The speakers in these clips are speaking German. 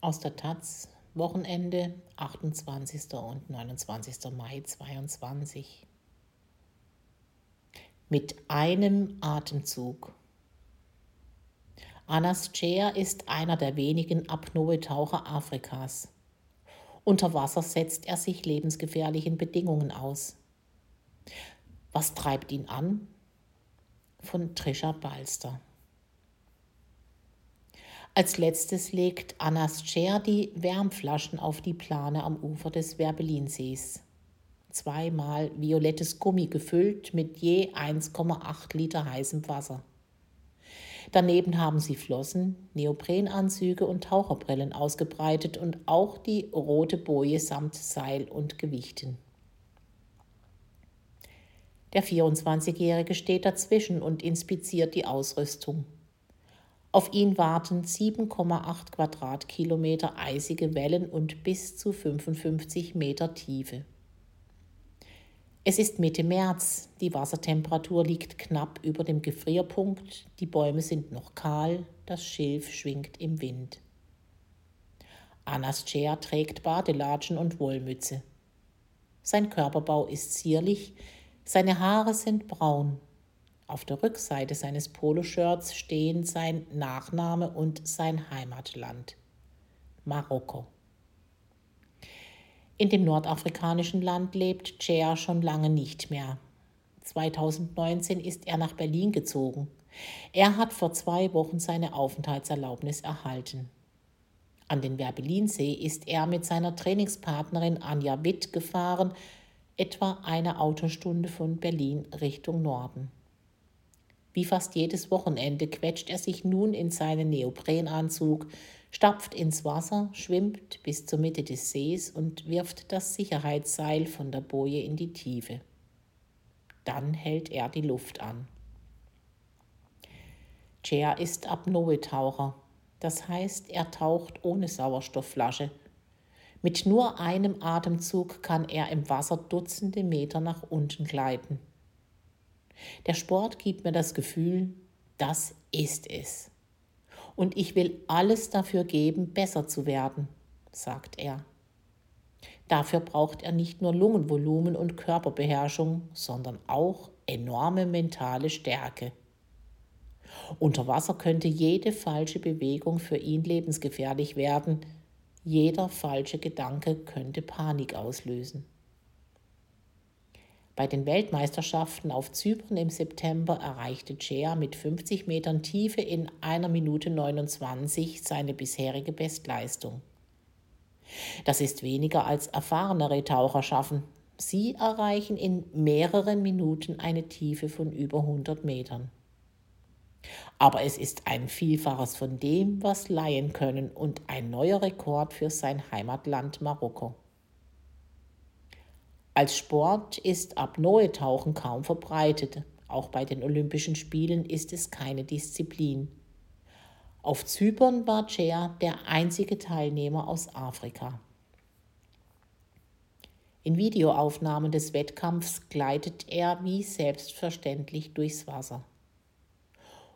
Aus der Taz, Wochenende, 28. und 29. Mai 2022. Mit einem Atemzug. Anas Chair ist einer der wenigen Apnoe-Taucher Afrikas. Unter Wasser setzt er sich lebensgefährlichen Bedingungen aus. Was treibt ihn an? Von Trisha Balster. Als letztes legt Annas Cher die Wärmflaschen auf die Plane am Ufer des Werbellinsees. Zweimal violettes Gummi gefüllt mit je 1,8 Liter heißem Wasser. Daneben haben sie Flossen, Neoprenanzüge und Taucherbrillen ausgebreitet und auch die rote Boje samt Seil und Gewichten. Der 24-Jährige steht dazwischen und inspiziert die Ausrüstung. Auf ihn warten 7,8 Quadratkilometer eisige Wellen und bis zu 55 Meter Tiefe. Es ist Mitte März, die Wassertemperatur liegt knapp über dem Gefrierpunkt, die Bäume sind noch kahl, das Schilf schwingt im Wind. Anas Chair trägt Badelatschen und Wollmütze. Sein Körperbau ist zierlich, seine Haare sind braun, auf der Rückseite seines Poloshirts stehen sein Nachname und sein Heimatland Marokko. In dem nordafrikanischen Land lebt Cher schon lange nicht mehr. 2019 ist er nach Berlin gezogen. Er hat vor zwei Wochen seine Aufenthaltserlaubnis erhalten. An den Werbelinsee ist er mit seiner Trainingspartnerin Anja Witt gefahren, etwa eine Autostunde von Berlin Richtung Norden. Wie fast jedes Wochenende quetscht er sich nun in seinen Neoprenanzug, stapft ins Wasser, schwimmt bis zur Mitte des Sees und wirft das Sicherheitsseil von der Boje in die Tiefe. Dann hält er die Luft an. Chair ist Apnoe-Taucher, das heißt, er taucht ohne Sauerstoffflasche. Mit nur einem Atemzug kann er im Wasser Dutzende Meter nach unten gleiten. Der Sport gibt mir das Gefühl, das ist es. Und ich will alles dafür geben, besser zu werden, sagt er. Dafür braucht er nicht nur Lungenvolumen und Körperbeherrschung, sondern auch enorme mentale Stärke. Unter Wasser könnte jede falsche Bewegung für ihn lebensgefährlich werden, jeder falsche Gedanke könnte Panik auslösen. Bei den Weltmeisterschaften auf Zypern im September erreichte Cher mit 50 Metern Tiefe in einer Minute 29 seine bisherige Bestleistung. Das ist weniger als erfahrenere Taucher schaffen. Sie erreichen in mehreren Minuten eine Tiefe von über 100 Metern. Aber es ist ein Vielfaches von dem, was Laien können und ein neuer Rekord für sein Heimatland Marokko. Als Sport ist Apnoe-Tauchen kaum verbreitet. Auch bei den Olympischen Spielen ist es keine Disziplin. Auf Zypern war Cher der einzige Teilnehmer aus Afrika. In Videoaufnahmen des Wettkampfs gleitet er wie selbstverständlich durchs Wasser.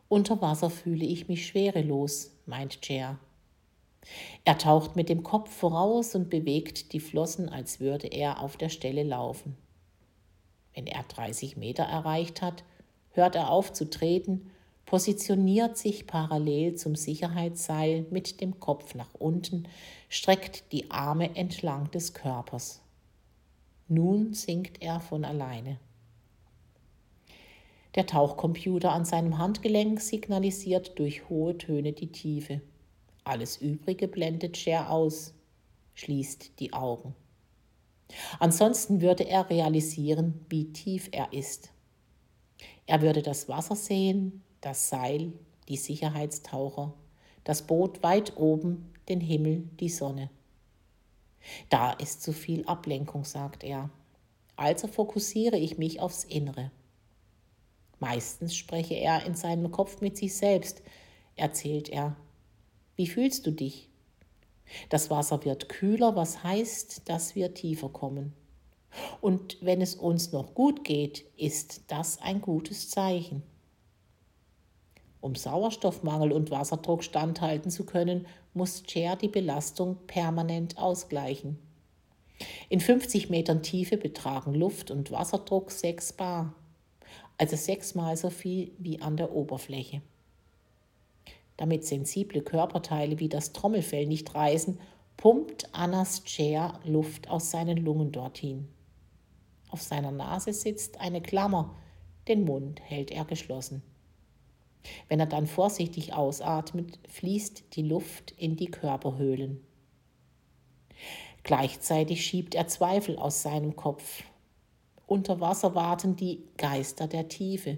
Unter Wasser fühle ich mich schwerelos, meint Cher. Er taucht mit dem Kopf voraus und bewegt die Flossen, als würde er auf der Stelle laufen. Wenn er 30 Meter erreicht hat, hört er auf zu treten, positioniert sich parallel zum Sicherheitsseil mit dem Kopf nach unten, streckt die Arme entlang des Körpers. Nun sinkt er von alleine. Der Tauchcomputer an seinem Handgelenk signalisiert durch hohe Töne die Tiefe. Alles Übrige blendet Cher aus, schließt die Augen. Ansonsten würde er realisieren, wie tief er ist. Er würde das Wasser sehen, das Seil, die Sicherheitstaucher, das Boot weit oben, den Himmel, die Sonne. Da ist zu viel Ablenkung, sagt er. Also fokussiere ich mich aufs Innere. Meistens spreche er in seinem Kopf mit sich selbst, erzählt er wie fühlst du dich? Das Wasser wird kühler, was heißt, dass wir tiefer kommen. Und wenn es uns noch gut geht, ist das ein gutes Zeichen. Um Sauerstoffmangel und Wasserdruck standhalten zu können, muss Chair die Belastung permanent ausgleichen. In 50 Metern Tiefe betragen Luft- und Wasserdruck 6 Bar, also sechsmal so viel wie an der Oberfläche. Damit sensible Körperteile wie das Trommelfell nicht reißen, pumpt Annas Chair Luft aus seinen Lungen dorthin. Auf seiner Nase sitzt eine Klammer, den Mund hält er geschlossen. Wenn er dann vorsichtig ausatmet, fließt die Luft in die Körperhöhlen. Gleichzeitig schiebt er Zweifel aus seinem Kopf. Unter Wasser warten die Geister der Tiefe.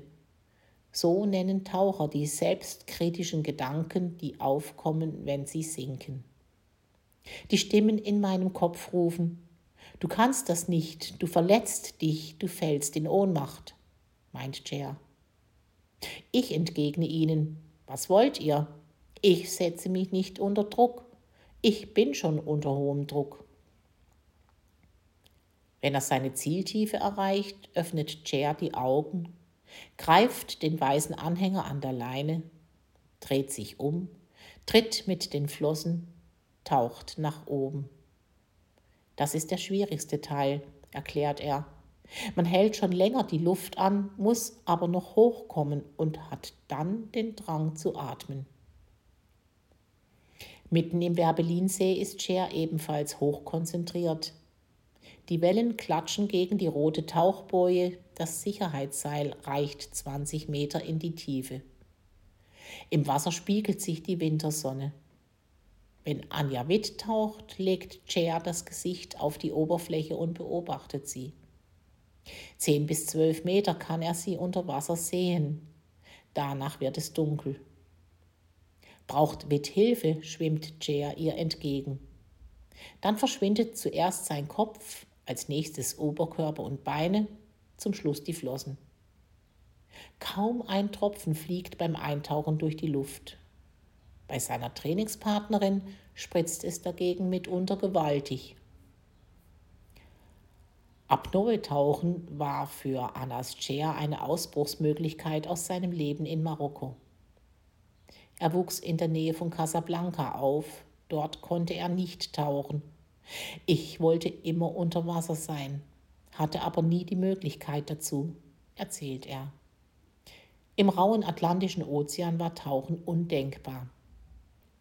So nennen Taucher die selbstkritischen Gedanken, die aufkommen, wenn sie sinken. Die Stimmen in meinem Kopf rufen, Du kannst das nicht, du verletzt dich, du fällst in Ohnmacht, meint Chair. Ich entgegne ihnen, was wollt ihr? Ich setze mich nicht unter Druck. Ich bin schon unter hohem Druck. Wenn er seine Zieltiefe erreicht, öffnet Chair die Augen, greift den weißen Anhänger an der Leine, dreht sich um, tritt mit den Flossen, taucht nach oben. Das ist der schwierigste Teil, erklärt er. Man hält schon länger die Luft an, muss aber noch hochkommen und hat dann den Drang zu atmen. Mitten im Werbelinsee ist Cher ebenfalls hochkonzentriert. Die Wellen klatschen gegen die rote Tauchboje, das Sicherheitsseil reicht 20 Meter in die Tiefe. Im Wasser spiegelt sich die Wintersonne. Wenn Anja Witt taucht, legt Cher das Gesicht auf die Oberfläche und beobachtet sie. Zehn bis zwölf Meter kann er sie unter Wasser sehen. Danach wird es dunkel. Braucht Witt Hilfe, schwimmt Cher ihr entgegen. Dann verschwindet zuerst sein Kopf, als nächstes Oberkörper und Beine, zum Schluss die Flossen. Kaum ein Tropfen fliegt beim Eintauchen durch die Luft. Bei seiner Trainingspartnerin spritzt es dagegen mitunter gewaltig. Apnoe-Tauchen war für Anas Cher eine Ausbruchsmöglichkeit aus seinem Leben in Marokko. Er wuchs in der Nähe von Casablanca auf, dort konnte er nicht tauchen. Ich wollte immer unter Wasser sein, hatte aber nie die Möglichkeit dazu, erzählt er. Im rauen Atlantischen Ozean war Tauchen undenkbar.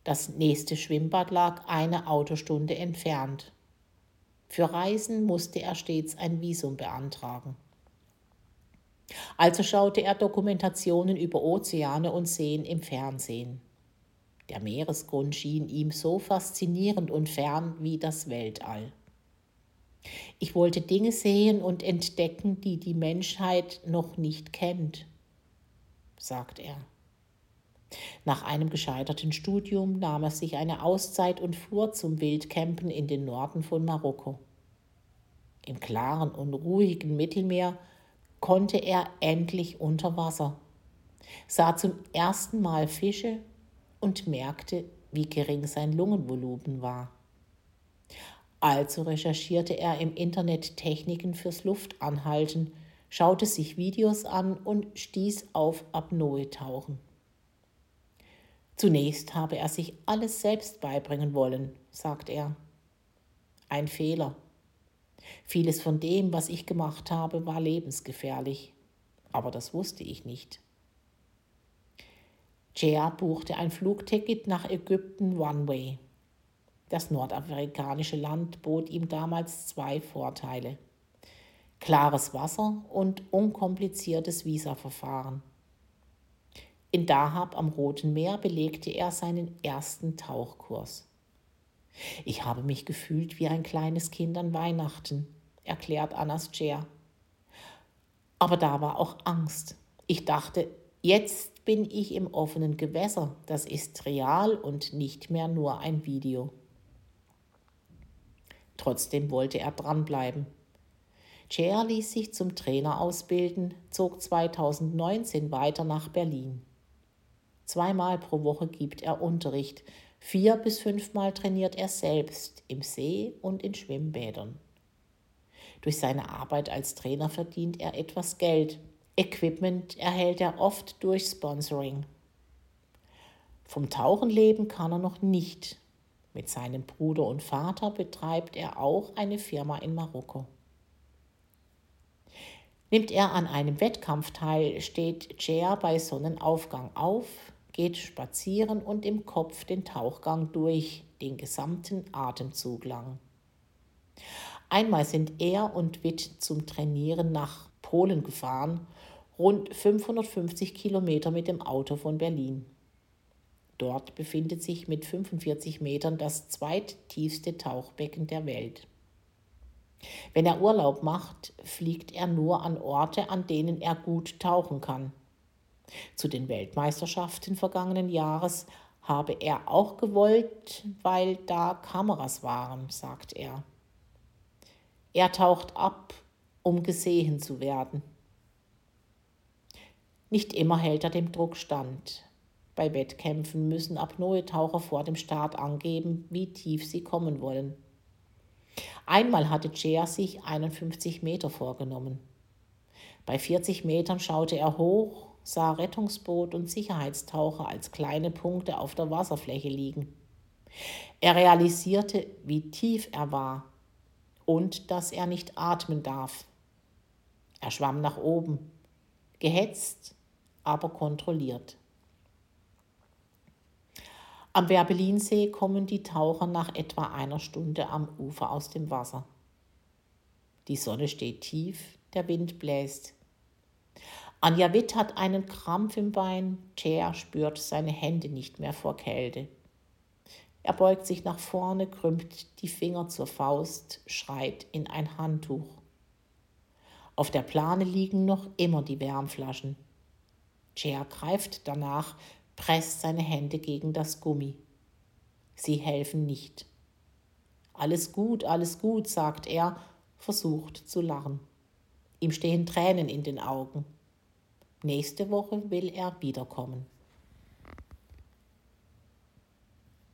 Das nächste Schwimmbad lag eine Autostunde entfernt. Für Reisen musste er stets ein Visum beantragen. Also schaute er Dokumentationen über Ozeane und Seen im Fernsehen. Der Meeresgrund schien ihm so faszinierend und fern wie das Weltall. Ich wollte Dinge sehen und entdecken, die die Menschheit noch nicht kennt, sagt er. Nach einem gescheiterten Studium nahm er sich eine Auszeit und fuhr zum Wildcampen in den Norden von Marokko. Im klaren und ruhigen Mittelmeer konnte er endlich unter Wasser, sah zum ersten Mal Fische und merkte, wie gering sein Lungenvolumen war. Also recherchierte er im Internet Techniken fürs Luftanhalten, schaute sich Videos an und stieß auf Apnoe-Tauchen. Zunächst habe er sich alles selbst beibringen wollen, sagt er. Ein Fehler. Vieles von dem, was ich gemacht habe, war lebensgefährlich, aber das wusste ich nicht. Jea buchte ein Flugticket nach Ägypten One-Way. Das nordafrikanische Land bot ihm damals zwei Vorteile. Klares Wasser und unkompliziertes Visaverfahren. In Dahab am Roten Meer belegte er seinen ersten Tauchkurs. Ich habe mich gefühlt wie ein kleines Kind an Weihnachten, erklärt Anas Cher. Aber da war auch Angst. Ich dachte, jetzt bin ich im offenen Gewässer. Das ist real und nicht mehr nur ein Video. Trotzdem wollte er dranbleiben. Cher ließ sich zum Trainer ausbilden, zog 2019 weiter nach Berlin. Zweimal pro Woche gibt er Unterricht. Vier bis fünfmal trainiert er selbst im See und in Schwimmbädern. Durch seine Arbeit als Trainer verdient er etwas Geld. Equipment erhält er oft durch Sponsoring. Vom Tauchen leben kann er noch nicht. Mit seinem Bruder und Vater betreibt er auch eine Firma in Marokko. Nimmt er an einem Wettkampf teil, steht Jer bei Sonnenaufgang auf, geht spazieren und im Kopf den Tauchgang durch, den gesamten Atemzug lang. Einmal sind er und Witt zum Trainieren nach Polen gefahren, rund 550 Kilometer mit dem Auto von Berlin. Dort befindet sich mit 45 Metern das zweittiefste Tauchbecken der Welt. Wenn er Urlaub macht, fliegt er nur an Orte, an denen er gut tauchen kann. Zu den Weltmeisterschaften vergangenen Jahres habe er auch gewollt, weil da Kameras waren, sagt er. Er taucht ab, um gesehen zu werden. Nicht immer hält er dem Druck stand. Bei Wettkämpfen müssen Apnoe-Taucher vor dem Start angeben, wie tief sie kommen wollen. Einmal hatte Cher sich 51 Meter vorgenommen. Bei 40 Metern schaute er hoch, sah Rettungsboot und Sicherheitstaucher als kleine Punkte auf der Wasserfläche liegen. Er realisierte, wie tief er war und dass er nicht atmen darf. Er schwamm nach oben, gehetzt, aber kontrolliert. Am Werbelinsee kommen die Taucher nach etwa einer Stunde am Ufer aus dem Wasser. Die Sonne steht tief, der Wind bläst. Anja Witt hat einen Krampf im Bein, Cher spürt seine Hände nicht mehr vor Kälte. Er beugt sich nach vorne, krümmt die Finger zur Faust, schreit in ein Handtuch. Auf der Plane liegen noch immer die Wärmflaschen. Cher greift danach, presst seine Hände gegen das Gummi. Sie helfen nicht. Alles gut, alles gut, sagt er, versucht zu lachen. Ihm stehen Tränen in den Augen. Nächste Woche will er wiederkommen.